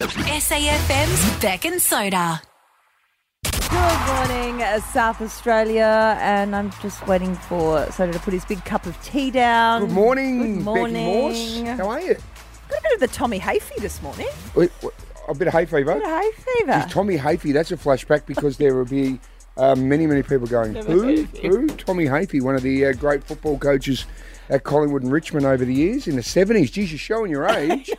SAFM's Bec and Soda. Good morning, uh, South Australia, and I'm just waiting for Soda to put his big cup of tea down. Good morning, Good morning. Becky Morse. How are you? Got a bit of the Tommy Hafey this morning. Wait, what, a bit of hay fever. Bit of hay fever. Tommy Hafey, that's a flashback because there will be um, many, many people going, who? Who? Tommy Hafey, one of the uh, great football coaches at Collingwood and Richmond over the years in the 70s. Geez, you're showing your age.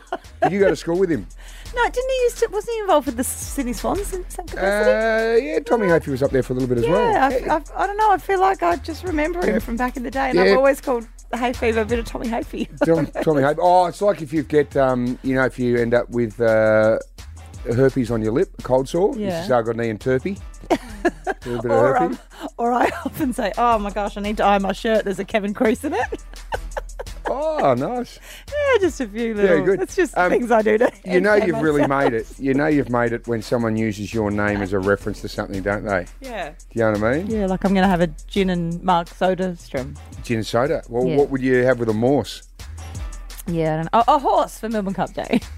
Did you go to school with him? No, didn't he used to? Wasn't he involved with the Sydney Swans in some capacity? Uh, yeah, Tommy Hafey was up there for a little bit as well. yeah, I, I, I don't know. I feel like I just remember him from back in the day, and I've always called the hay fever a bit of Tommy. Tom, Tommy Hafey. Oh, it's like if you get, um, you know, if you end up with uh, herpes on your lip, a cold sore. Yeah. This is I got knee and turpy. a bit or, of um, or I often say, "Oh my gosh, I need to iron my shirt. There's a Kevin Crease in it." Oh, nice. yeah, just a few little. Yeah, good. It's just Um, things I do to. You know you've really made it. You know you've made it when someone uses your name as a reference to something, don't they? Yeah. Do you know what I mean? Yeah, like I'm going to have a gin and Mark soda strum. Gin and soda. Well, Yeah. what would you have with a Morse? Yeah, I don't know. Oh, a horse for Melbourne Cup Day.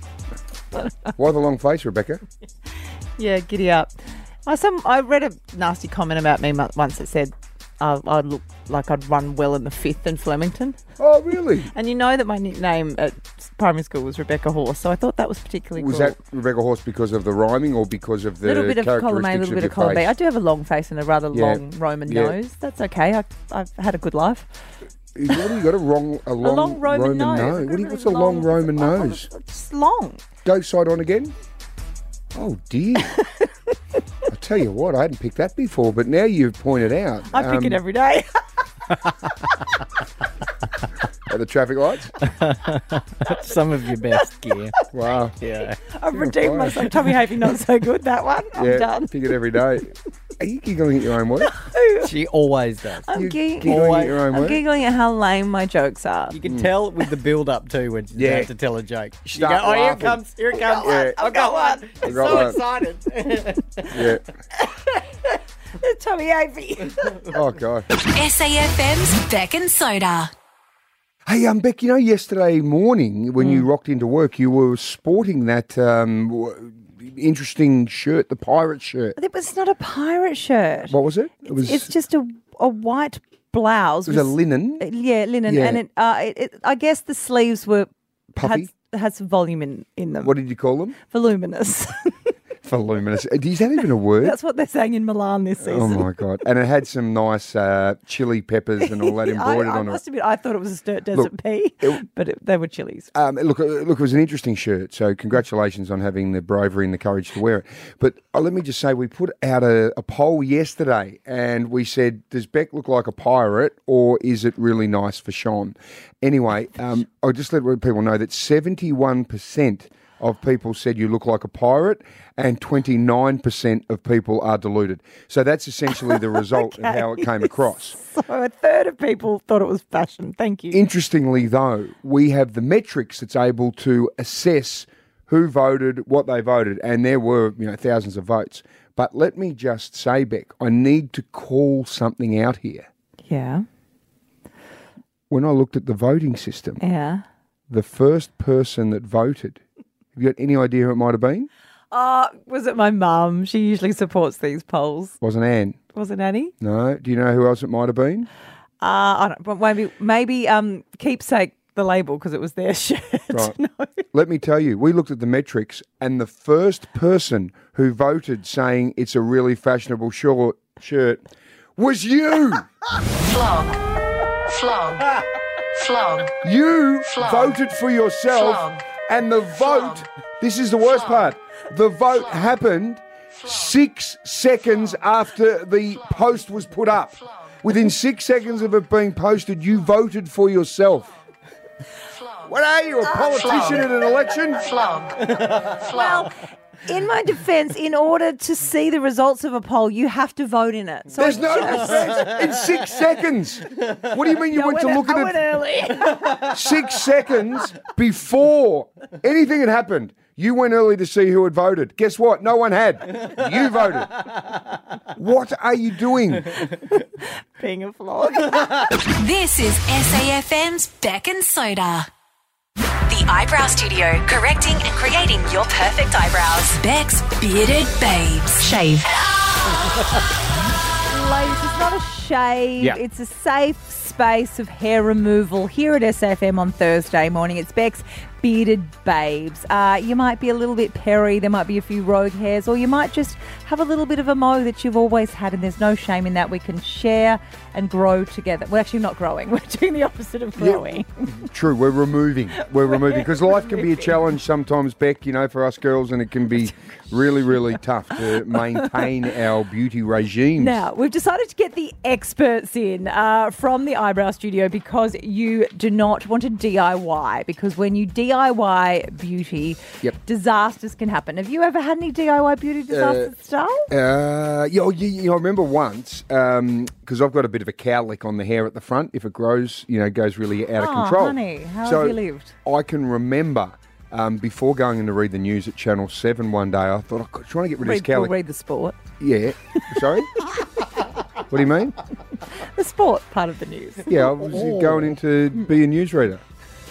Why the long face, Rebecca? yeah, giddy up. I some I read a nasty comment about me once that said uh, I'd look like I'd run well in the fifth in Flemington, Oh, really? and you know that my nickname at primary school was Rebecca Horse, so I thought that was particularly Was cool. that Rebecca Horse because of the rhyming or because of the a little bit of column A, a little bit of column B. I do have a long face and a rather Yeah. long Roman Yeah. nose. That's okay. I, I've had a good life. What do you got? A wrong, a long, a long Roman, nose. What do you, what's a long Roman oh, nose? It's long. Go side on again. Oh dear. I tell you what, I hadn't picked that before, but now you've pointed out. I pick it um, every day. at the traffic lights. Some of your best gear. Wow. Yeah. I've redeemed myself. Tommy Hafey not so good. That one. I'm yeah, done. pick it every day. Are you giggling at your own work? She always does. I'm, You gig- giggling at your own I'm work? giggling at how lame my jokes are. You can tell with the build up too when she's Yeah. about to tell a joke. You Start go, oh, here it laughing. comes, here it comes. Yeah. I've got one. I I'm got so one. excited. Yeah. Tommy Hafey. Oh god. SAFM's Bec and Soda. Hey, um, Bec. You know, yesterday morning when Mm. you rocked into work, you were sporting that um, w- interesting shirt, the pirate shirt. it was not a pirate shirt. What was it? It was. it's just a, a white blouse. it was a linen. Yeah, linen, Yeah. and it, uh, it, it. I guess the sleeves were Puffy? had, had some volume in, in them. What did you call them? Voluminous. Voluminous. Is that even a word? That's what they're saying in Milan this season. Oh my god! And it had some nice uh, chili peppers and all that embroidered I on must it. admit, I thought it was a Sturt Desert Look, pea, it- but it, they were chilies. Um, look, uh, look, it was an interesting shirt. So congratulations on having the bravery and the courage to wear it. But uh, let me just say, we put out a, a poll yesterday, and we said, "Does Bec look like a pirate, or is it really nice for Sean?" Anyway, um, I'll just let people know that seventy-one percent of people said you look like a pirate, and twenty-nine percent of people are deluded. So that's essentially the result of how it came across. So a third of people thought it was fashion. Thank you. Interestingly, though, we have the metrics that's able to assess who voted, what they voted, and there were you know thousands of votes. But let me just say, Bec, I need to call something out here. yeah, When I looked at the voting system, yeah. the first person that voted, have you got any idea who it might have been? Uh, was it my mum? She usually supports these polls. Wasn't Anne? Was it Annie? No. Do you know who else it might have been? Uh, I don't, but maybe maybe um keepsake the label because it was their shirt. Right. no. Let me tell you, we looked at the metrics, and the first person who voted saying it's a really fashionable short shirt was you. Flog. Flog. Flog. You Flog. voted for yourself, Flog. And the vote. This is the worst part. The vote happened six seconds after the post was put up. Within six seconds of it being posted, you voted for yourself. What are you, a politician in an election? Flog. Well, in my defence, in order to see the results of a poll, you have to vote in it. So There's no defense in six seconds. What do you mean you I went to look I at went it early. six seconds before anything had happened? You went early to see who had voted. Guess what? No one had. You voted. What are you doing? Being a flog. This is SAFM's Bec and Soda. The the Eyebrow Studio, correcting and creating your perfect eyebrows. Bec's Bearded Babes. Shave. Ladies, it's not a shave. Yeah. It's a safe space of hair removal here at SFM on Thursday morning. It's Bec's Bearded Babes. Uh, you might be a little bit perry, there might be a few rogue hairs, or you might just have a little bit of a mo that you've always had, and there's no shame in that. We can share and grow together. We're actually not growing, we're doing the opposite of growing. True, we're removing. We're removing because life can be a challenge sometimes, Bec. You know, for us girls, and it can be really, really tough to maintain our beauty regime. Now, we've decided to get the experts in uh, from the Eyebrow Studio because you do not want to DIY. Because when you DIY beauty, Yep. disasters can happen. Have you ever had any DIY beauty disasters, Star? Uh, yeah, oh, you, you know, I remember once because I've got a bit of a cowlick on the hair at the front. If it grows, you know, goes really out of Oh, control. honey, how so have you lived? I can remember um, before going in to read the news at Channel Seven one day. I thought I'm trying to get rid of this cowlick. we'll read the sport. Yeah, sorry. what do you mean? The sport part of the news. Yeah, I was going in to be a newsreader.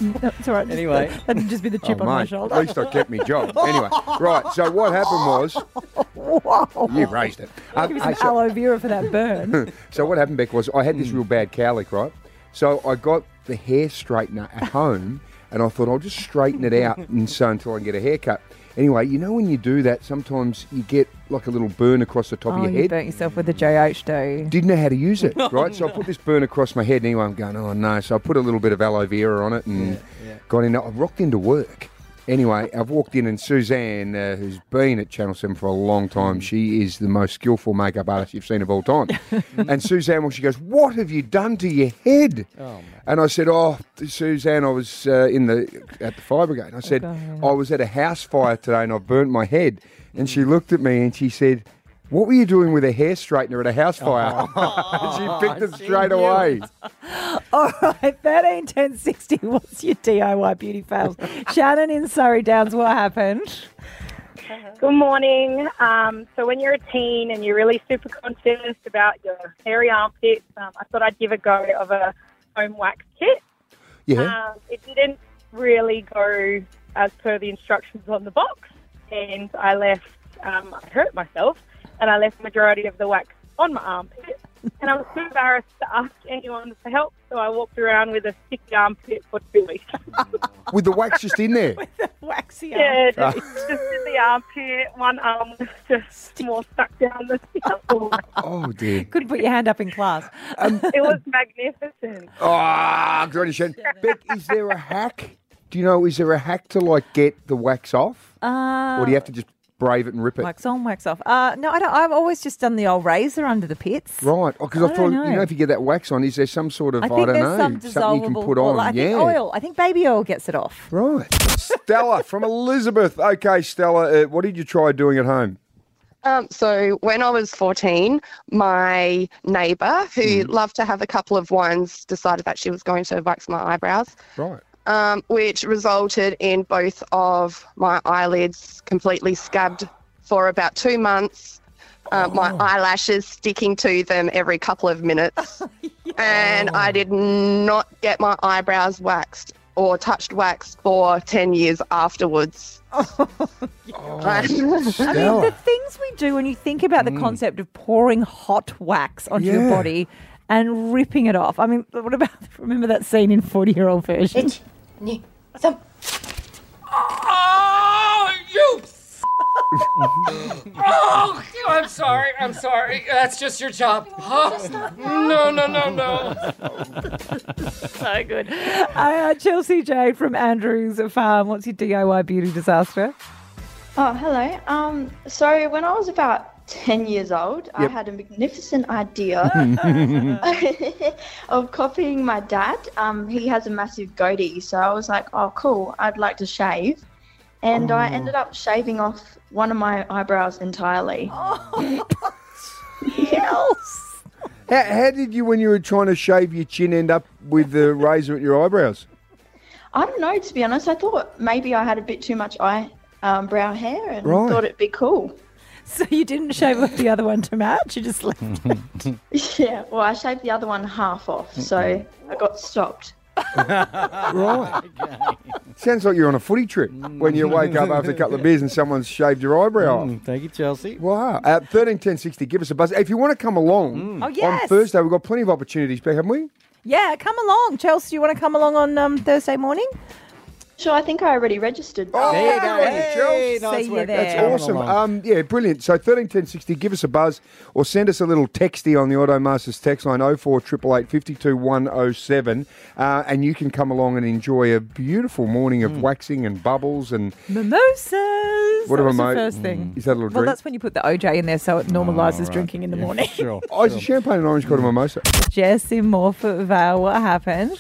No, it's all right. just- Anyway. That'd just be the chip oh, on my shoulder. At least I kept my job. Anyway, right. So what happened was Whoa. you raised it. Um, Give me hey, some so- aloe vera for that burn. So what happened, Bec, was I had this real bad cowlick, right? So I got the hair straightener at home, and I thought I'll just straighten it out and so until I can get a haircut. Anyway, you know when you do that, sometimes you get like a little burn across the top oh, of your you head. burnt yourself with a JH, do? Didn't know how to use it, right? So I put this burn across my head, and anyway, I'm going, oh no. So I put a little bit of aloe vera on it and yeah. got in. I rocked into work. Anyway, I've walked in, and Suzanne, uh, who's been at Channel 7 for a long time, she is the most skillful makeup artist you've seen of all time. and Suzanne, well, she goes, What have you done to your head? Oh. And I said, "Oh, Suzanne, I was uh, in the at the fire brigade." And I said, God. "I was at a house fire today, and I burnt my head." And she looked at me and she said, "What were you doing with a hair straightener at a house fire?" she picked it straight knew away. All right, 13 10 60. What's your DIY beauty fails? Shannon in Surrey Downs, what happened? Good morning. Um, so when you're a teen and you're really super conscious about your hairy armpits, um, I thought I'd give a go of a home wax kit. Yeah. Um, it didn't really go as per the instructions on the box, and I left. Um, I hurt myself, and I left the majority of the wax on my armpit. And I was too embarrassed to ask anyone for help, so I walked around with a sticky armpit for two weeks. With the wax just in there. with the Waxy Yeah, arm. just, just in the armpit. One arm was just more stuck down the scalp. Oh dear. Couldn't put your hand up in class. It was magnificent. Ah, good on you, Bec, is there a hack? Do you know? Is there a hack to like get the wax off, Uh, or do you have to just brave it and rip it? wax on, wax off. Uh, no, I don't, I've always just done the old razor under the pits. Right, because I I, don't thought you know. know if you get that wax on, is there some sort of I I, think don't there's know some something you can put on? oil. I yeah, think oil. I think baby oil gets it off. Right. Stella from Elizabeth. Okay, Stella, uh, what did you try doing at home? Um, so when I was 14, my neighbour, who Mm-hmm. loved to have a couple of wines, decided that she was going to wax my eyebrows, Right. Um, which resulted in both of my eyelids completely scabbed for about two months. Uh, My Oh. eyelashes sticking to them every couple of minutes, and I did not get my eyebrows waxed or touched wax for ten years afterwards. I mean, the things we do when you think about the concept of pouring hot wax onto your body and ripping it off. I mean, what about remember that scene in Forty Year Old Virgin? Oh, you! oh, I'm sorry. I'm sorry. That's just your job. Oh, no, no, no, no. so good. Uh, Chelsea Jade from Andrews Farm. What's your DIY beauty disaster? Oh, hello. Um, so when I was about 10 years old, I had a magnificent idea of copying my dad. Um, he has a massive goatee, so I was like, oh, cool, I'd like to shave. And I ended up shaving off one of my eyebrows entirely. Yes. How, how did you, when you were trying to shave your chin, end up with the razor at your eyebrows? I don't know, to be honest. I thought maybe I had a bit too much eye um, brow hair and Right. thought it'd be cool. So you didn't shave off the other one to match? You just left. Yeah, well, I shaved the other one half off, so I got stopped. Right. Sounds like you're on a footy trip when you wake up after a couple of beers and someone's shaved your eyebrow off. Mm, thank you, Chelsea. Wow. Uh, 13 10 60, give us a buzz. If you want to come along Oh, yes. on. Thursday, we've got plenty of opportunities, Bec, haven't we? Yeah, come along. Chelsea, you want to come along on um, Thursday morning? Sure, I think I already registered. Oh, There you go. good on Hey, Chels. nice See you there. That's awesome. Um, yeah, brilliant. So 13 10 60, give us a buzz or send us a little texty on the Automasters text line 04 888 52 107 uh, and you can come along and enjoy a beautiful morning Hmm. of waxing and bubbles and Mimosas. What that a was the first thing. is that a little Well, drink? that's when you put the OJ in there, so it normalises drinking in the morning. Sure. Oh, is it champagne and orange called a mimosa? Jess in Morphett Vale, what happened?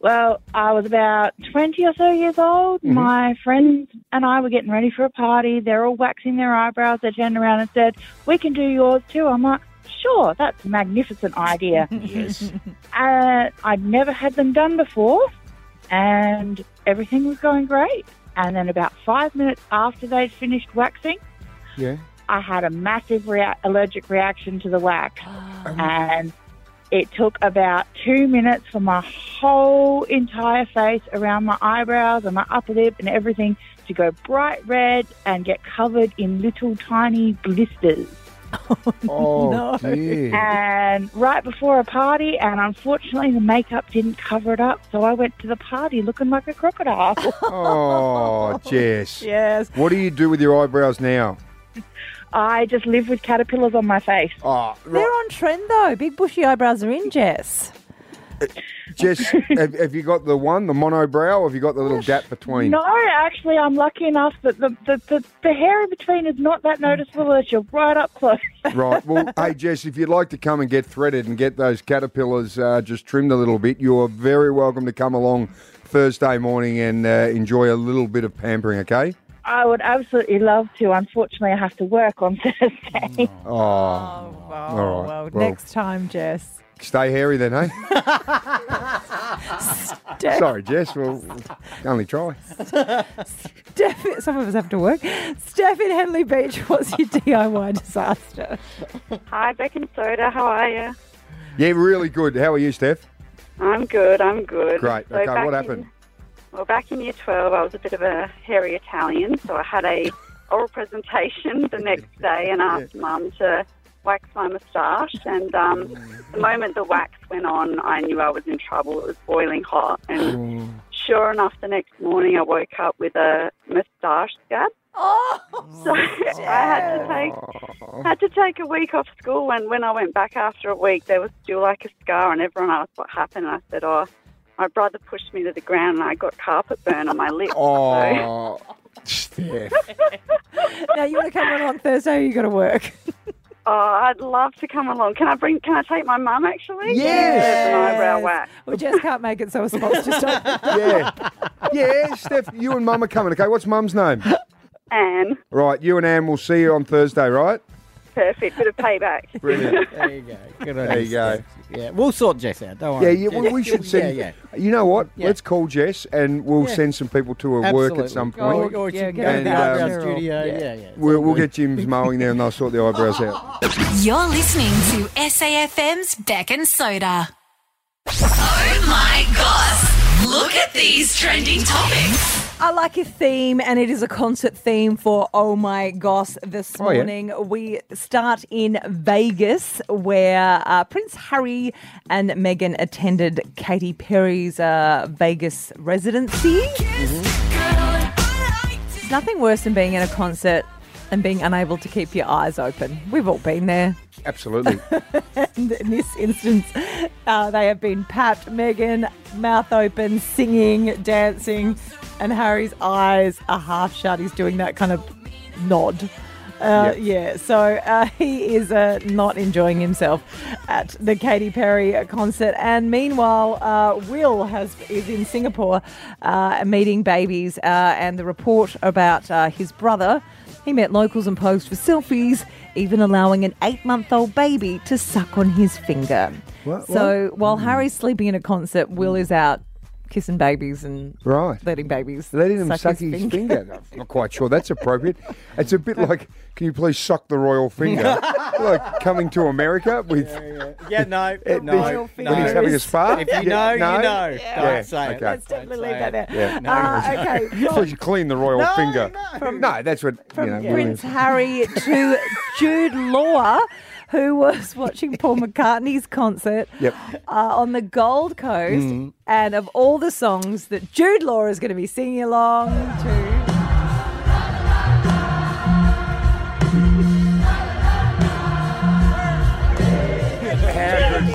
Well, I was about 20 or so years old. My friends and I were getting ready for a party. They're all waxing their eyebrows. They turned around and said, We can do yours too. I'm like, Sure, that's a magnificent idea. Yes. uh, I'd never had them done before, and everything was going great. And then, about five minutes after they'd finished waxing, Yeah. I had a massive rea- allergic reaction to the wax. and it took about two minutes for my whole entire face around my eyebrows and my upper lip and everything to go bright red and get covered in little tiny blisters. Oh, oh, No. dear. And right before a party, and unfortunately the makeup didn't cover it up, so I went to the party looking like a crocodile. Oh, Jess. Yes. What do you do with your eyebrows now? I just live with caterpillars on my face. Oh, They're right. on trend though. Big bushy eyebrows are in, Jess. Jess, have, have you got the one, the monobrow, or have you got the little gap between? No, actually, I'm lucky enough that the, the, the, the hair in between is not that noticeable as you're right up close. Right. Well, hey, Jess, if you'd like to come and get threaded and get those caterpillars uh, just trimmed a little bit, you're very welcome to come along Thursday morning and uh, enjoy a little bit of pampering, okay? I would absolutely love to. Unfortunately, I have to work on Thursday. Oh, Oh, All right, well, well. next time, Jess. stay hairy then, eh? Steph, Sorry, Jess. We'll only try. Steph, some of us have to work. Steph in Henley Beach, what's your DIY disaster? Hi, Bec and Soda. How are you? Yeah, really good. How are you, Steph? I'm good. I'm good. Great. So Okay, back what in- happened? Well, back in year 12, I was a bit of a hairy Italian, so I had a oral presentation the next day and asked Mum to wax my moustache. And um, the moment the wax went on, I knew I was in trouble. It was boiling hot. And sure enough, the next morning I woke up with a moustache scab. Oh, So I had to take had to take a week off school. And when I went back after a week, there was still like a scar, and everyone asked what happened. And I said, "Oh, my brother pushed me to the ground, and I got carpet burn on my lip." So, Oh, Steph. now you want to come on on Thursday or you got to work? oh, I'd love to come along. Can I bring? Can I take my mum actually? Yes. An eyebrow wax. Well, Jess can't make it, so we're supposed to stop. Yeah. Yeah, Steph, you and Mum are coming, okay? What's Mum's name? Anne, Right, you and Anne will see you on Thursday, right? Perfect. Bit of payback. Brilliant. There you go. Good on There you, you go. Yeah, we'll sort Jess out. Don't worry. yeah well, we should send. Yeah, yeah. You know what? Yeah. Let's call Jess and we'll Yeah. send some people to her Absolutely. work at some point. or Yeah, get go her the down eyebrow studio. yeah. Yeah, yeah. We'll, we'll get Jim's mowing there and they'll sort the eyebrows out. You're listening to SAFM's Bec and Soda. Oh my gosh. Look at these trending topics. I like a theme, and it is a concert theme for Oh My Gosh this Oh, yeah. morning. We start in Vegas, where uh, Prince Harry and Meghan attended Katy Perry's uh, Vegas residency. There's nothing worse than being in a concert and being unable to keep your eyes open. We've all been there. Absolutely. And in this instance, uh, they have been papped. Meghan, mouth open, singing, dancing, and Harry's eyes are half shut. He's doing that kind of nod. Uh, Yep. Yeah, so uh, he is uh, not enjoying himself at the Katy Perry concert. And meanwhile, uh, Will has is in Singapore uh, meeting babies. Uh, and the report about uh, his brother, he met locals and posed for selfies, even allowing an eight-month-old baby to suck on his finger. What- so while Harry's sleeping in a concert, Will is out kissing babies and Right. letting babies Letting suck, suck his, his, finger. finger. I'm not quite sure that's appropriate. It's a bit like, can you please suck the royal finger? like coming to America with. Yeah, no, Eh, no, when no. he's having a spa? If you Yeah, know, no? you know. Yeah, Don't say it. okay. Let's definitely leave that it. there. Yeah. No. Uh, okay. Please clean the royal No, finger. no. No, that's what, you know. Prince Harry to Jude Law, who was watching Paul McCartney's concert Yep. uh, on the Gold Coast. Mm. And of all the songs that Jude Law is going to be singing along to.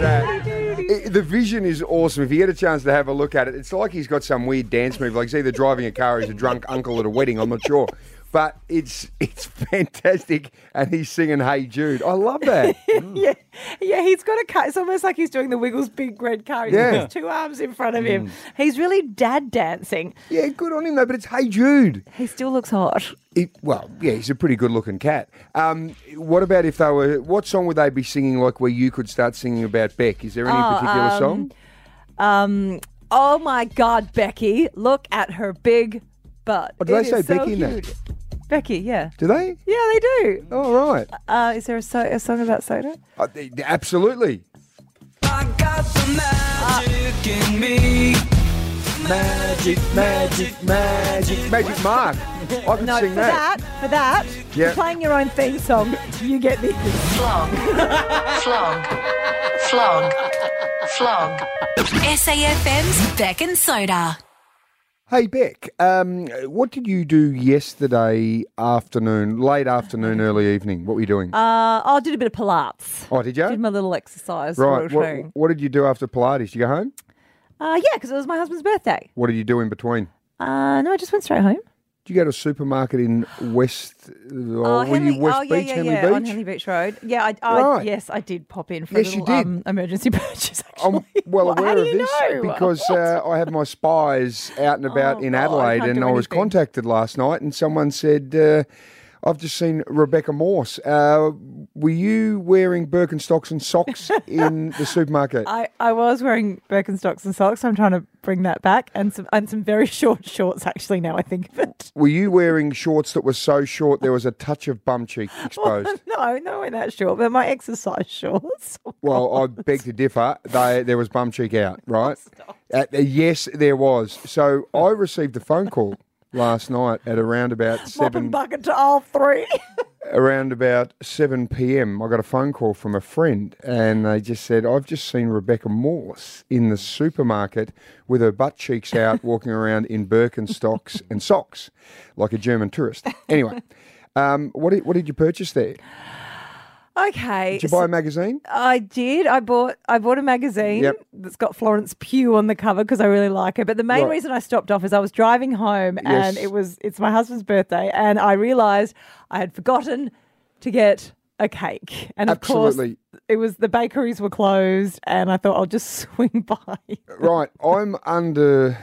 That? I- The vision is awesome. If you get a chance to have a look at it, it's like he's got some weird dance move. Like he's either driving a car or he's a drunk uncle at a wedding. I'm not sure. But it's it's fantastic, and he's singing "Hey Jude." I love that. yeah, yeah, he's got a car. It's almost like he's doing the Wiggles big red car. He's Yeah. got his two arms in front of him. He's really dad dancing. yeah, good on him though. But it's "Hey Jude." He still looks hot. It, well, yeah, he's a pretty good-looking cat. Um, what about if they were? What song would they be singing? Like where you could start singing about Bec? Is there any Oh, particular um, song? Um, oh my God, Becky, look at her big butt. Oh, do they say so Becky in that? Huge. Becky, yeah. Do they? Yeah, they do. All right. Uh, is there a, so- a song about soda? Uh, they- they- absolutely. Magic, in me. magic, magic, magic magic Mark. I can No, sing for that. that, for that, Yeah. for playing your own theme song, you get this. Flog. Flog. Flog. Flog. SAFM's Bec and Soda. Hey Bec, um, what did you do yesterday afternoon, late afternoon, early evening? What were you doing? Uh, I did a bit of Pilates. oh, did you? Did my little exercise right. What, what did you do after Pilates? Did you go home? Uh, yeah, because it was my husband's birthday. What did you do in between? Uh, no, I just went straight home. Did you go to a supermarket in West? Uh, were Henley, West oh, yeah, Beach, yeah, Henley yeah, Beach? on Henley Beach Road. Yeah, I, I Right. yes, I did pop in for Yes, a little. Um, emergency purchase. Actually, I'm well aware of this know? because uh, I have my spies out and about Oh, in I Adelaide, can't and I was contacted last night, and someone said, uh, "I've just seen Rebecca Morse. Uh, were you wearing Birkenstocks and socks in the supermarket?" I, I was wearing Birkenstocks and socks. I'm trying to bring that back, and some and some very short shorts. Actually, now I think of it. Were you wearing shorts that were so short there was a touch of bum cheek exposed? no, no, in that short, but my exercise shorts. Well, I beg to differ. They, there was bum cheek out, right? Uh, yes, there was. So I received a phone call last night at around about seven, bucket to all three. around about seven p.m. I got a phone call from a friend, and they just said, "I've just seen Rebecca Morse in the supermarket with her butt cheeks out, walking around in Birkenstocks and socks, like a German tourist." Anyway, um, what did, what did you purchase there? Okay, Did you buy a magazine? I did. I bought I bought a magazine Yep. that's got Florence Pugh on the cover because I really like her. But the main Right. reason I stopped off is I was driving home and Yes. it was it's my husband's birthday and I realised I had forgotten to get a cake. And of Absolutely. course it was the bakeries were closed and I thought I'll just swing by. Right, I'm under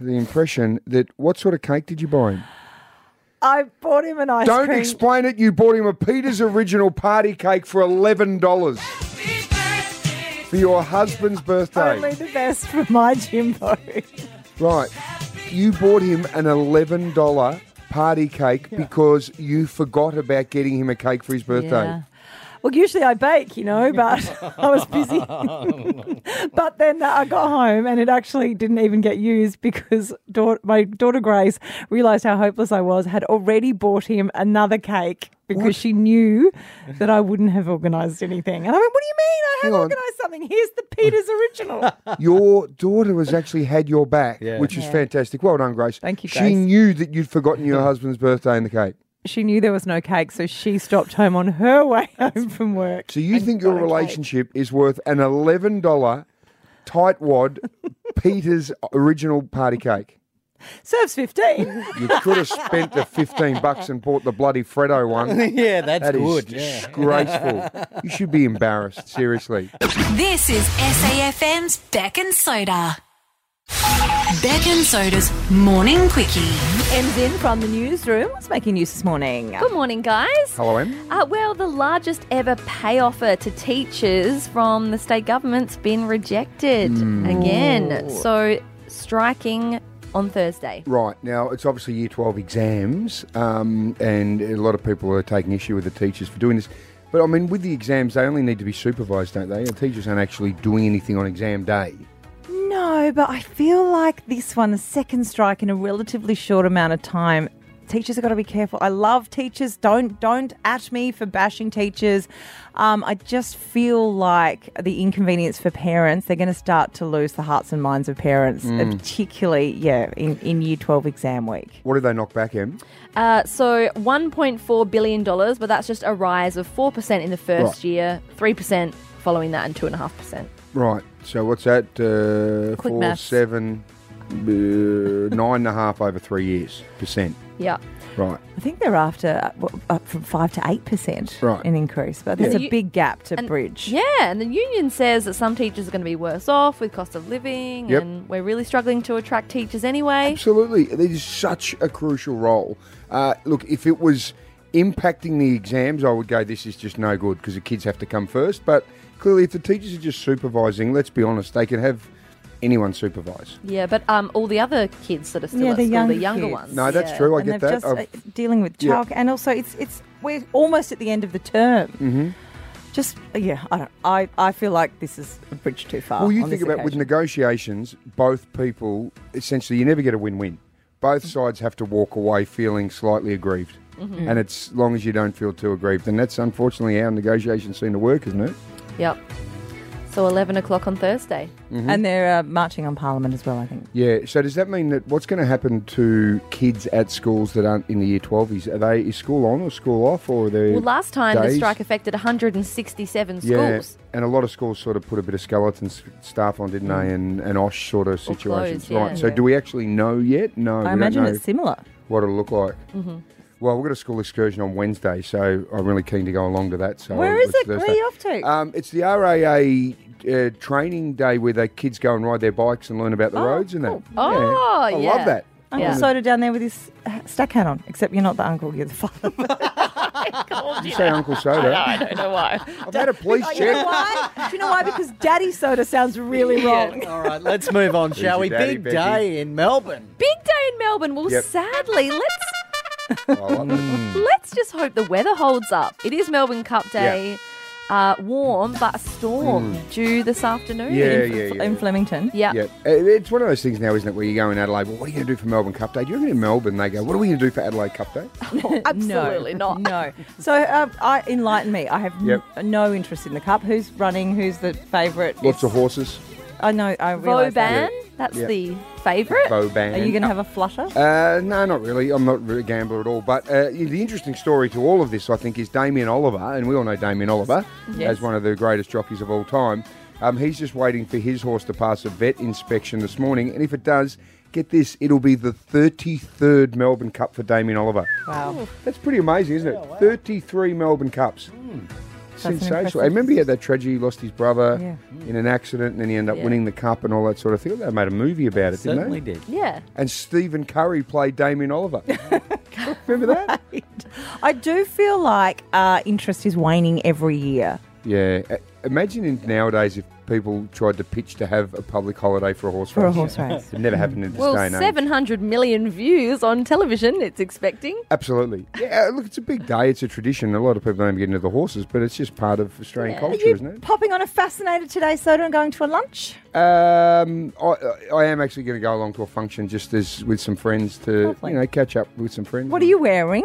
the impression that what sort of cake did you buy him? I bought him an ice cake. Don't cream. explain it. You bought him a Peter's original party cake for eleven dollars for your husband's birthday. Only the best for my Jimbo. Right, you bought him an eleven dollar party cake because you forgot about getting him a cake for his birthday. Yeah. Well, usually I bake, you know, but I was busy. but then uh, I got home and it actually didn't even get used because daugh- my daughter Grace realised how hopeless I was, had already bought him another cake because What? she knew that I wouldn't have organised anything. And I went, What do you mean? I have Hang organised something. Here's the Peters original. Your daughter has actually had your back, Yeah. which is Yeah. fantastic. Well done, Grace. Thank you, She knew that you'd forgotten your husband's birthday and the cake. She knew there was no cake, so she stopped home on her way home from work. So you think your got cake. relationship is worth an eleven dollar tightwad Peter's original party cake? Serves 15. You could have spent the fifteen bucks and bought the bloody Freddo one. yeah, that's That is good. Yeah. disgraceful. You should be embarrassed, seriously. This is SAFM's Bec and Soda. Bec and Soda's Morning Quickie. Em's in from the newsroom. What's making news this morning? Good morning, guys. Hello, Em. Uh, well, the largest ever pay offer to teachers from the state government's been rejected again. So, striking on Thursday. Right now, it's obviously Year Twelve exams, um, and a lot of people are taking issue with the teachers for doing this. But I mean, with the exams, they only need to be supervised, don't they? The teachers aren't actually doing anything on exam day. No, but I feel like this one, the second strike in a relatively short amount of time, teachers have got to be careful. I love teachers. Don't don't at me for bashing teachers. Um, I just feel like the inconvenience for parents, they're going to start to lose the hearts and minds of parents, Mm. particularly yeah in, in Year Twelve exam week. What did they knock back, in? Uh, so $1.4 billion, but that's just a rise of 4% in the first Right. year, 3% following that, and 2.5%. Right. So what's that? Uh, Quick four, maths. seven, uh, nine and a half over three years percent. Yeah. Right. I think they're after uh, up from five to eight percent Right. an increase, but there's Yeah. a big gap to and- bridge. Yeah, and the union says that some teachers are going to be worse off with cost of living, Yep. and we're really struggling to attract teachers anyway. Absolutely. It is such a crucial role. Uh, look, if it was impacting the exams, I would go, this is just no good because the kids have to come first. But clearly, if the teachers are just supervising, let's be honest, they can have anyone supervise. Yeah, but um, all the other kids that are still Yeah, at the school, young the younger kids. ones. No, that's true. I and get that. Just, uh, I've- dealing with Yeah. and also it's it's we're almost at the end of the term. Mm-hmm. Just yeah, I don't. I, I feel like this is a bridge too far. Well, you on think this about with negotiations, both people essentially you never get a win-win. Both sides have to walk away feeling slightly aggrieved, Mhm. and it's as long as you don't feel too aggrieved, and that's unfortunately how negotiations seem to work, isn't it? Yep. So 11 o'clock on Thursday. Mhm. and they're uh, marching on Parliament as well. I think. Yeah. So does that mean that what's going to happen to kids at schools that aren't in the year twelve? Are they is school on or school off or are they? Well, last time the strike affected 167 schools. Yeah, schools. and a lot of schools sort of put a bit of skeleton staff on, didn't they? And and OSH sort of situations, closed, yeah. right? So Yeah. do we actually know yet? No, I imagine it's similar. What it'll look like. Mhm. Well, we've got a school excursion on Wednesday, so I'm really keen to go along to that. So Where is it's it? Where are you off to? Um, it's the RAA uh, training day where the kids go and ride their bikes and learn about the roads and that. Oh, I yeah. love that. Uncle Yeah. Soda down there with his stack hat on, except you're not the uncle, you're the father. Did you say Uncle Soda? I don't know why. I've had a police Oh, you know why? Do you know why? Because Daddy Soda sounds really wrong. All right, let's move on, shall your we? daddy, Big Becky? day in Melbourne. Big day in Melbourne. Well, Yep. sadly, let's Oh, let's just hope the weather holds up. It is Melbourne Cup Day. Uh, warm, but a storm due this afternoon. Mm. Yeah, in, yeah, yeah. in Flemington. Yeah. Yeah, It- it's one of those things now, isn't it, where you go in Adelaide, well, what are you going to do for Melbourne Cup Day? Do you reckon in Melbourne they go, what are we going to do for Adelaide Cup Day? Absolutely no, not. No. So uh, I enlighten me. I have n- Yep. no interest in the cup. Who's running? Who's the favourite? Lots of horses. I know. I realise that. Vauban, that's Yeah. the favourite. Vauban. Are you going to have a flutter? Uh, no, not really. I'm not really a gambler at all. But uh, the interesting story to all of this, I think, is Damien Oliver, and we all know Damien Oliver Yes. as one of the greatest jockeys of all time. Um, he's just waiting for his horse to pass a vet inspection this morning, and if it does, get this, it'll be the 33rd Melbourne Cup for Damien Oliver. Wow. That's pretty amazing, isn't it? 33 Melbourne Cups. That's an Sensational. I remember he had that tragedy, he lost his brother Yeah. in an accident, and then he ended up Yeah. winning the cup and all that sort of thing. They made a movie about it, didn't they? Certainly did. Yeah. And Stephen Curry played Damien Oliver. Remember that? I do feel like uh, interest is waning every year. Yeah. Imagine in nowadays if people tried to pitch to have a public holiday for a horse For a race. horse race. It never happened in this Well, day and age. 700 million views on television, it's expecting. Absolutely. Yeah, uh, look, it's a big day. It's a tradition. A lot of people don't even get into the horses, but it's just part of Australian Yeah. culture, Are you isn't it? popping on a fascinated today, Soda, and going to a lunch? Um, I, I am actually going to go along to a function just as with some friends to Lovely. you know catch up with some friends. What are you wearing?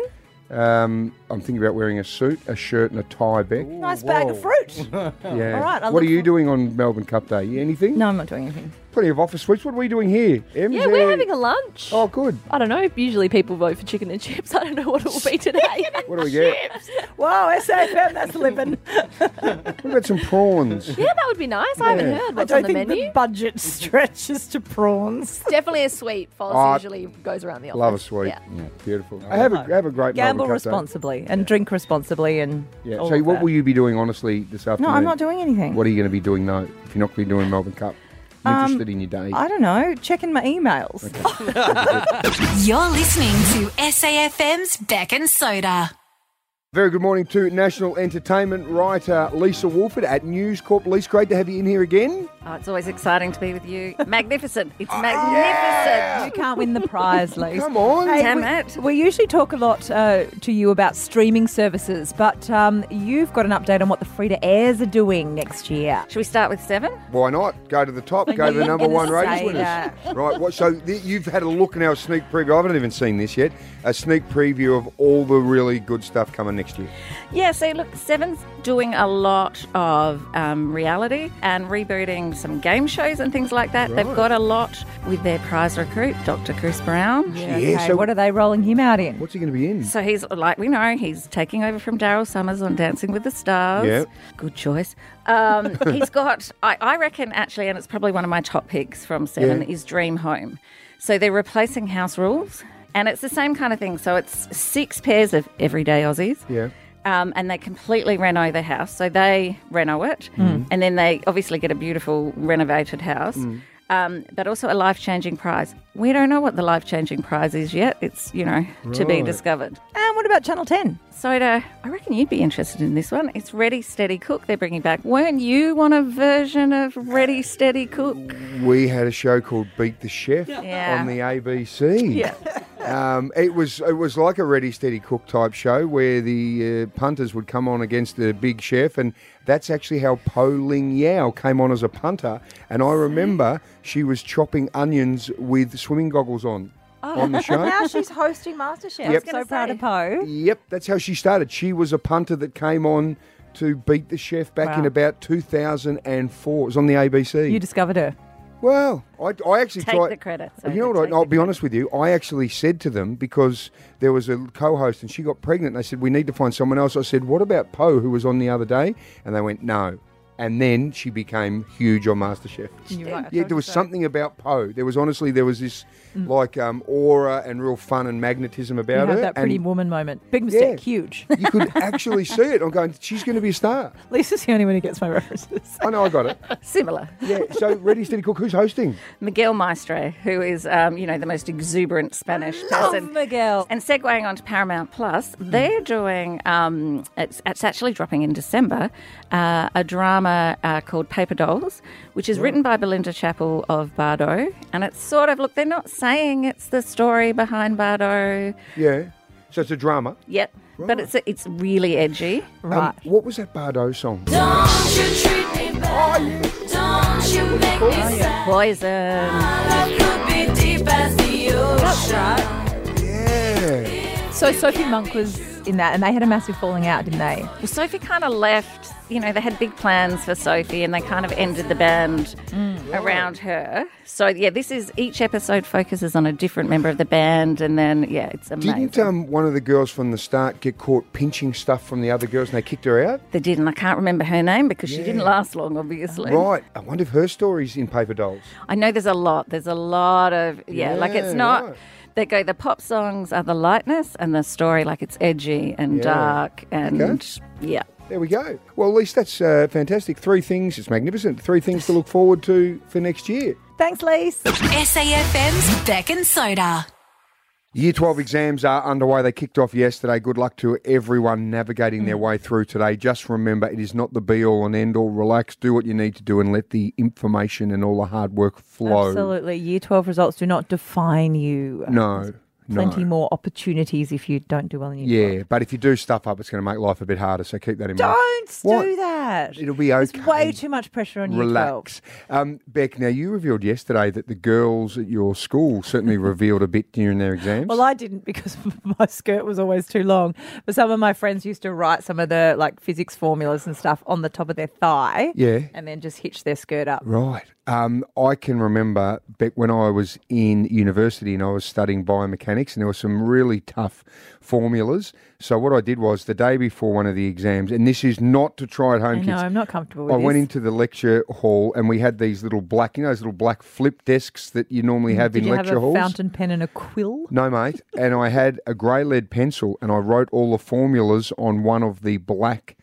Um, I'm thinking about wearing a suit, a shirt, and a tie, Bec. Nice bag of fruit. Yeah. All right, I what are you for- doing on Melbourne Cup Day? Anything? No, I'm not doing anything. Plenty of office suites. What are we doing here? Em? Yeah, we're having a lunch. Oh, good. I don't know. Usually people vote for chicken and chips. I don't know what it will be today. What do we get? Chips. Wow, SAFM, that's living. What about some prawns? yeah, that would be nice. I haven't Yeah. heard I what's don't on the think menu. the budget stretches to prawns. Definitely a sweet. Foz Oh, usually goes around the office. Love a sweet. Yeah. Beautiful. I Have a have a great Gamble Melbourne Cup Day. responsibly and drink responsibly and Yeah. all So, of what that. will you be doing honestly this afternoon? No, afternoon? I'm not doing anything. What are you going to be doing though? If you're not going to be doing Melbourne Cup, I'm Um, interested in your day. I don't know. Checking my emails. You're listening to SAFM's Bec and Soda. Very good morning to national entertainment writer Lisa Woolford at News Corp. Lisa, great to have you in here again. Oh, it's always exciting to be with you. Magnificent. It's Oh, magnificent. You can't win the prize, Lisa. Come on. Damn we, it. We usually talk a lot uh, to you about streaming services, but um, you've got an update on what the free to airs are doing next year. Should we start with seven? Why not? Go to the top, go to the number one ratings winners. that. Right, what, so th- you've had a look in our sneak preview. I haven't even seen this yet. A sneak preview of all the really good stuff coming next year. Yeah, so look, Seven's doing a lot of um, reality and rebooting some game shows and things like that. They've got a lot with their prize recruit, Dr. Chris Brown. Yeah, okay, so- what are they rolling him out in? What's he going to be in? So he's like we know he's taking over from Daryl Somers on Dancing with the Stars. Yep. Good choice. Um, he's got I, I reckon actually, and it's probably one of my top picks from Seven Yeah. is Dream Home. So they're replacing House Rules, and it's the same kind of thing. So it's six pairs of everyday Aussies. Yeah. Um, and they completely reno the house. So they reno it, and then they obviously get a beautiful renovated house. Um, but also a life changing prize. We don't know what the life changing prize is yet. It's, you know, to be discovered. And what about Channel 10? Soda, I reckon you'd be interested in this one. It's Ready Steady Cook. They're bringing back. Weren't you on a version of Ready Steady Cook? We had a show called Beat the Chef Yeah. on the ABC. Yeah. Um, it was it was like a ready steady cook type show where the uh, punters would come on against the big chef, and that's actually how Poh Ling Yeow came on as a punter. And I remember she was chopping onions with swimming goggles on oh. on the show. Now she's hosting MasterChef. Yep. So Gonna proud of Poh. Yep, that's how she started. She was a punter that came on to beat the chef back in about 2004. It was on the ABC. You discovered her. Well, I, I actually Take tried. the credit, you know what? I, I'll the be honest with you. I actually said to them because there was a co-host and she got pregnant. And they said we need to find someone else. I said, what about Poh, who was on the other day? And they went, no. And then she became huge on MasterChef. You're right, Yeah, there was so. something about Poh. There was honestly there was this like um, aura and real fun and magnetism You about have her. that pretty and woman moment. Big mistake, Yeah. huge. you could actually see it. I'm going, she's going to be a star. Lisa's the only one who gets my references. I know, I got it. Similar. Yeah. So, Ready Steady Cook, who's hosting? Miguel Maestre, who is, um, you know, the most exuberant Spanish person. Miguel. And segueing on to Paramount Plus, they're doing, um, it's, it's actually dropping in December, uh, a drama uh, called Paper Dolls, which is written by Belinda Chapple of Bardot. And it's sort of, look, they're not saying it's the story behind Bardot Yeah. So it's a drama. yet, but it's it's really edgy. Um, Right. what was that Bardot song? Don't you treat me bad. Oh, yeah. Don't you make me oh, yeah. Poison. Yeah. So Sophie Monk was in that, and they had a massive falling out, didn't they? Well, Sophie kind of left. You know, they had big plans for Sophie, and they kind of ended the band around her. So yeah, this is each episode focuses on a different member of the band, and then yeah, it's amazing. Didn't um, one of the girls from the start get caught pinching stuff from the other girls and they kicked her out? they did, and I can't remember her name because she didn't last long, obviously. Right. I wonder if her story's in Paper Dolls. I know there's a lot. There's a lot of yeah, like it's not. right. They go. The pop songs are the lightness, and the story like it's edgy and Yeah. dark, and Okay. yeah. There we go. Well, at least that's uh, fantastic. Three things. It's magnificent. Three things to look forward to for next year. Thanks, Lise. SAFM's Bec and Soda. Year 12 exams are underway. They kicked off yesterday. Good luck to everyone navigating Mm. their way through today. Just remember, it is not the be all and end all. Relax, do what you need to do, and let the information and all the hard work flow. Absolutely. Year 12 results do not define you. No, Plenty no. more opportunities if you don't do well in year Yeah, but if you do stuff up, it's going to make life a bit harder. So keep that in 12. mind. Don't What? do that. It'll be okay. There's way too much pressure on 12. Relax. Um, Bec, now you revealed yesterday that the girls at your school certainly revealed a bit during their exams. Well, I didn't because my skirt was always too long. But some of my friends used to write some of the like physics formulas and stuff on the top of their thigh. Yeah. And then just hitch their skirt up. Right. Um, I can remember Bec when I was in university and I was studying biomechanics, and there were some really tough formulas. So what I did was the day before one of the exams, and this is not to try at home, know, I'm not comfortable with I this. went into the lecture hall and we had these little black, you know, those little black flip desks that you normally have Did in you lecture have a halls. fountain pen and a quill? No, mate. And I had a grey lead pencil and I wrote all the formulas on one of the black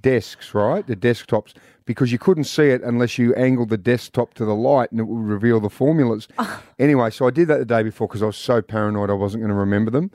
desks, right? The desktops, because you couldn't see it unless you angled the desktop to the light and it would reveal the formulas. anyway, so I did that the day before because I was so paranoid I wasn't going to remember them.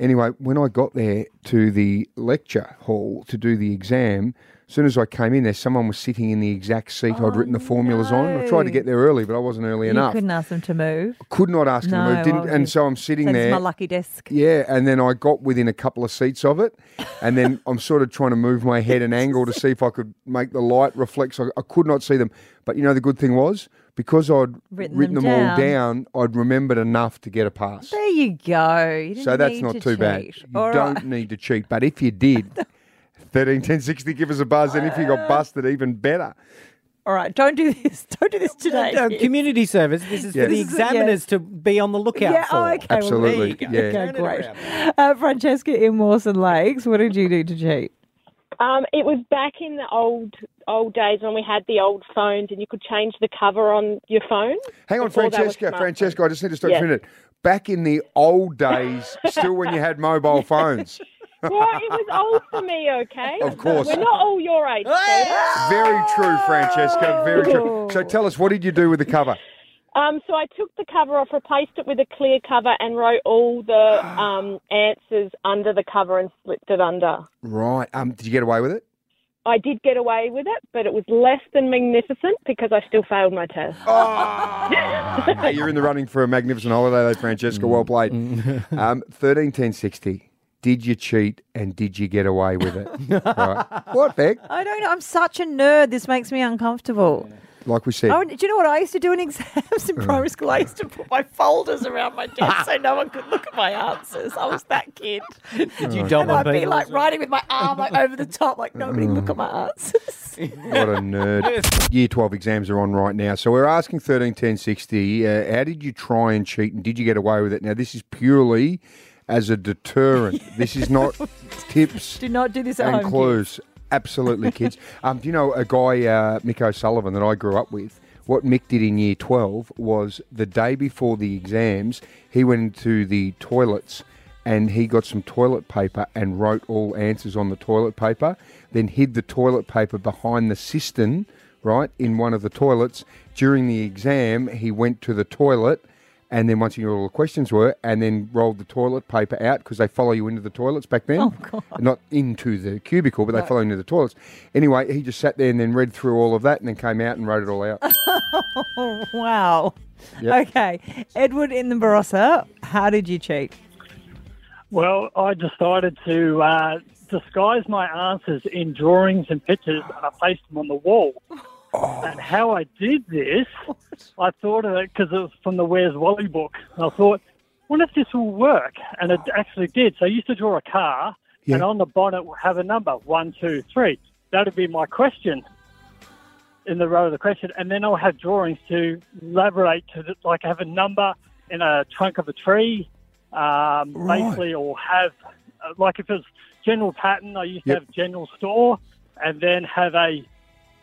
Anyway, when I got there to the lecture hall to do the exam, as soon as I came in there, someone was sitting in the exact seat I'd written the oh, formulas on. I tried to get there early, but I wasn't early Oh, You enough. couldn't ask them to move. Could not ask them to move. Didn't, oh, and so I'm sitting is there. my lucky desk. Yeah, and then I got within a couple of seats of it, and then I'm sort of trying to move my head and angle to see if I could make the light reflect. So I could not see them, but you know the good thing was because I'd Written written, them them, all down, I'd remembered enough to get a pass. There you go. You didn't So that's not to too bad. You All don't right. need to cheat, but if you did, thirteen ten sixty, give us a buzz, and if you got busted, even better. All right, don't do this. Don't do this today. No, community service. This is Yeah. for the This is- yeah. examiners to be on the lookout Yeah, for. oh, okay. well, Absolutely, there you go. yeah. Okay, great. Uh, Francesca in Mawson Lakes, what did you do to cheat? Um, it was back in the old old days when we had the old phones and you could change the cover on your phone. Hang on, Before that was Francesca. Francesca, I just need to stop you Yes. a minute. Back in the old days, still when you had mobile phones. Well, it was old for me, okay? Of course. We're not all your age, Soda. Very true, Francesca. Very true. Oh. So tell us, what did you do with the cover? Um, so I took the cover off, replaced it with a clear cover, and wrote all the um, answers under the cover and slipped it under. Right. Um, did you get away with it? I did get away with it, but it was less than magnificent because I still failed my test. Hey, you're in the running for a magnificent holiday, though, Francesca. Well played. Um, Thirteen ten sixty. Did you cheat and did you get away with it? right. What, Bec? I don't know. I'm such a nerd. This makes me uncomfortable. Like we said. Oh, do you know what I used to do in exams in primary school? I used to put my folders around my desk so no one could look at my answers. I was that kid. Did you dob And on I'd be people? like writing with my arm like over the top, like nobody look at my answers. What a nerd. Year 12 exams are on right now. So we're asking 13, 10, 60, uh, how did you try and cheat and did you get away with it? Now, this is purely as a deterrent. this is not tips Do not do this at and home. clues. Absolutely, kids. Um, do you know a guy, uh, Mick O'Sullivan, that I grew up with? What Mick did in year 12 was the day before the exams, he went into the toilets and he got some toilet paper and wrote all answers on the toilet paper, then hid the toilet paper behind the cistern, right, in one of the toilets. During the exam, he went to the toilet and then once you knew all the questions were, and then rolled the toilet paper out because they follow you into the toilets back then. Oh, God. Not into the cubicle, but they follow you into the toilets. Anyway, he just sat there and then read through all of that and then came out and wrote it all out. Oh, wow. Yep. Okay. Edward in the Barossa, how did you cheat? Well, I decided to uh, disguise my answers in drawings and pictures, and I placed them on the wall. And how I did this, I thought of it because it was from the Where's Wally book. And I thought, wonder if this will work, and it actually did. So I used to draw a car, Yeah. and on the bonnet have a number one, two, three. That would be my question in the row of the question, and then I'll have drawings to elaborate to the, like have a number in a trunk of a tree, um, Right. basically, or have uh, like if it's general pattern, I used Yep. to have general store, and then have a,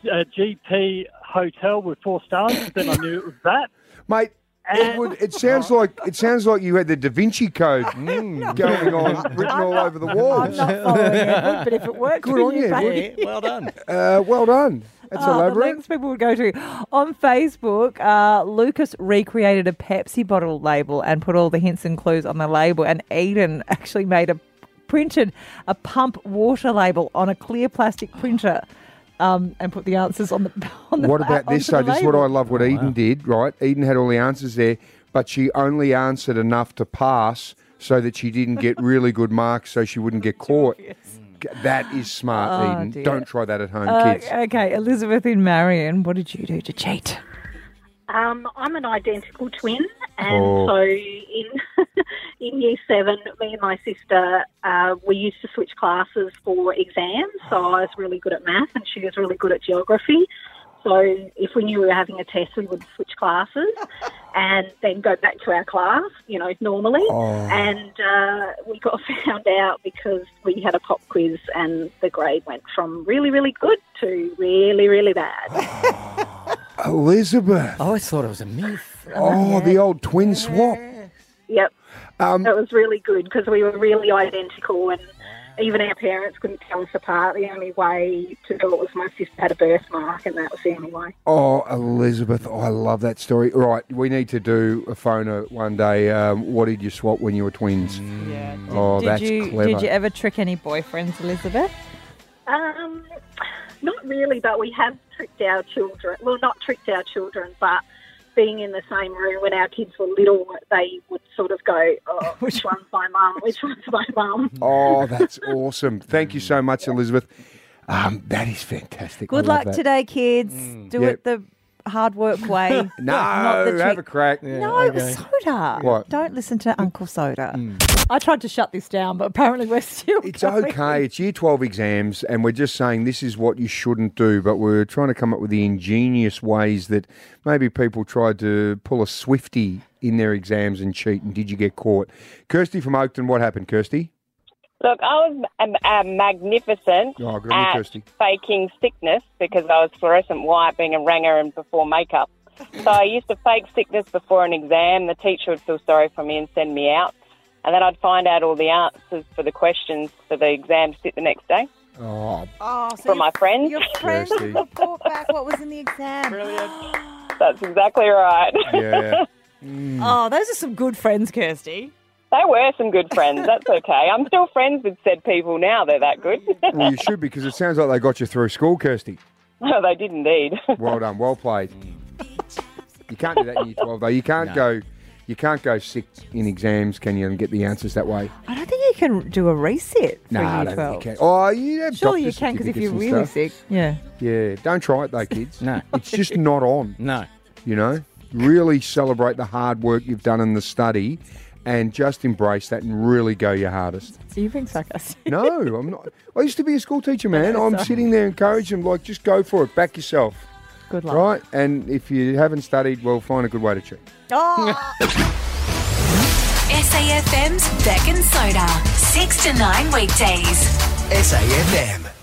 a GP hotel with four stars. then I knew it was that. Mate, Edward, it sounds like it sounds like you had the Da Vinci Code Mm. going on, written all over the I'm walls. not following Edward, but if it worked Good for on you, you, baby. well done. Uh, well done. That's Oh, the elaborate. links people would go to. On Facebook, uh, Lucas recreated a Pepsi bottle label and put all the hints and clues on the label. And Eden actually made a printed a pump water label on a clear plastic printer um, and put the answers on the on the What about this? So this is what I love. What Eden did, right? Eden had all the answers there, but she only answered enough to pass, so that she didn't get really good marks, so she wouldn't get caught. That is smart, Oh, Eden. dear. Don't try that at home, Uh, kids. okay, Elizabeth in Marion, what did you do to cheat? Um, I'm an identical twin, and Oh. so in in year seven, me and my sister uh, we used to switch classes for exams. So I was really good at math, and she was really good at geography. So if we knew we were having a test, we would switch classes, and then go back to our class, you know, normally. Oh. And uh, we got found out because we had a pop quiz, and the grade went from really, really good to really, really bad. Elizabeth. I always thought it was a myth. Oh, the old twin swap. Yep. Um, it was really good because we were really identical and even our parents couldn't tell us apart. The only way to do it was my sister had a birthmark, and that was the only way. Oh, Elizabeth, oh, I love that story. Right, we need to do a phoner one day. Um, what did you swap when you were twins? Yeah. Oh, did that's you clever. did you ever trick any boyfriends, Elizabeth? Um, not really, but we have tricked our children. Well, not tricked our children, but being in the same room when our kids were little, they would sort of go, "Oh, which one's my mum? Which one's my mum?" Oh, that's awesome. Thank you so much, Elizabeth. Um, that is fantastic. Good luck that. today, kids. Do Yeah. it the hard work way. No, not the have trick- a crack. no, soda. What? Don't listen to Uncle Soda. Hmm. I tried to shut this down, but apparently we're still. It's okay. It's year 12 exams, and we're just saying this is what you shouldn't do, but we're trying to come up with the ingenious ways that maybe people tried to pull a Swifty in their exams and cheat, and did you get caught? Kirsty from Oakton, what happened, Kirsty? Look, I was um, uh, magnificent Oh, good on you, at Kirsty. faking sickness because I was fluorescent white, being a ranger and before makeup. So I used to fake sickness before an exam. The teacher would feel sorry for me and send me out. And then I'd find out all the answers for the questions for the exam to sit the next day Oh, Oh, so from my friends. your friends Kirsty. report back what was in the exam. Brilliant. That's exactly right. yeah. Oh, those are some good friends, Kirsty. They were some good friends. That's okay. I'm still friends with said people now. They're that good. Well, you should because it sounds like they got you through school, Kirsty. no, they did indeed. Well done, well played. You can't do that in year 12, though. You can't No. go. You can't go sick in exams, can you, and get the answers that way? I don't think you can do a reset for Nah, I year don't 12. think you can. Oh, you have Surely you can because if you're really stuff. sick. Yeah. Yeah, don't try it though, kids. No. It's just not on. No. You know, really celebrate the hard work you've done in the study and just embrace that and really go your hardest. So you're being sarcastic. No, I'm not. I used to be a school teacher, man. I'm Sorry. sitting there encouraging them, like, just go for it, back yourself. Good luck. Right? And if you haven't studied, well, find a good way to cheat. Ah! Oh. SAFM's Bec and Soda. 6 to 9 weekdays. SAFM.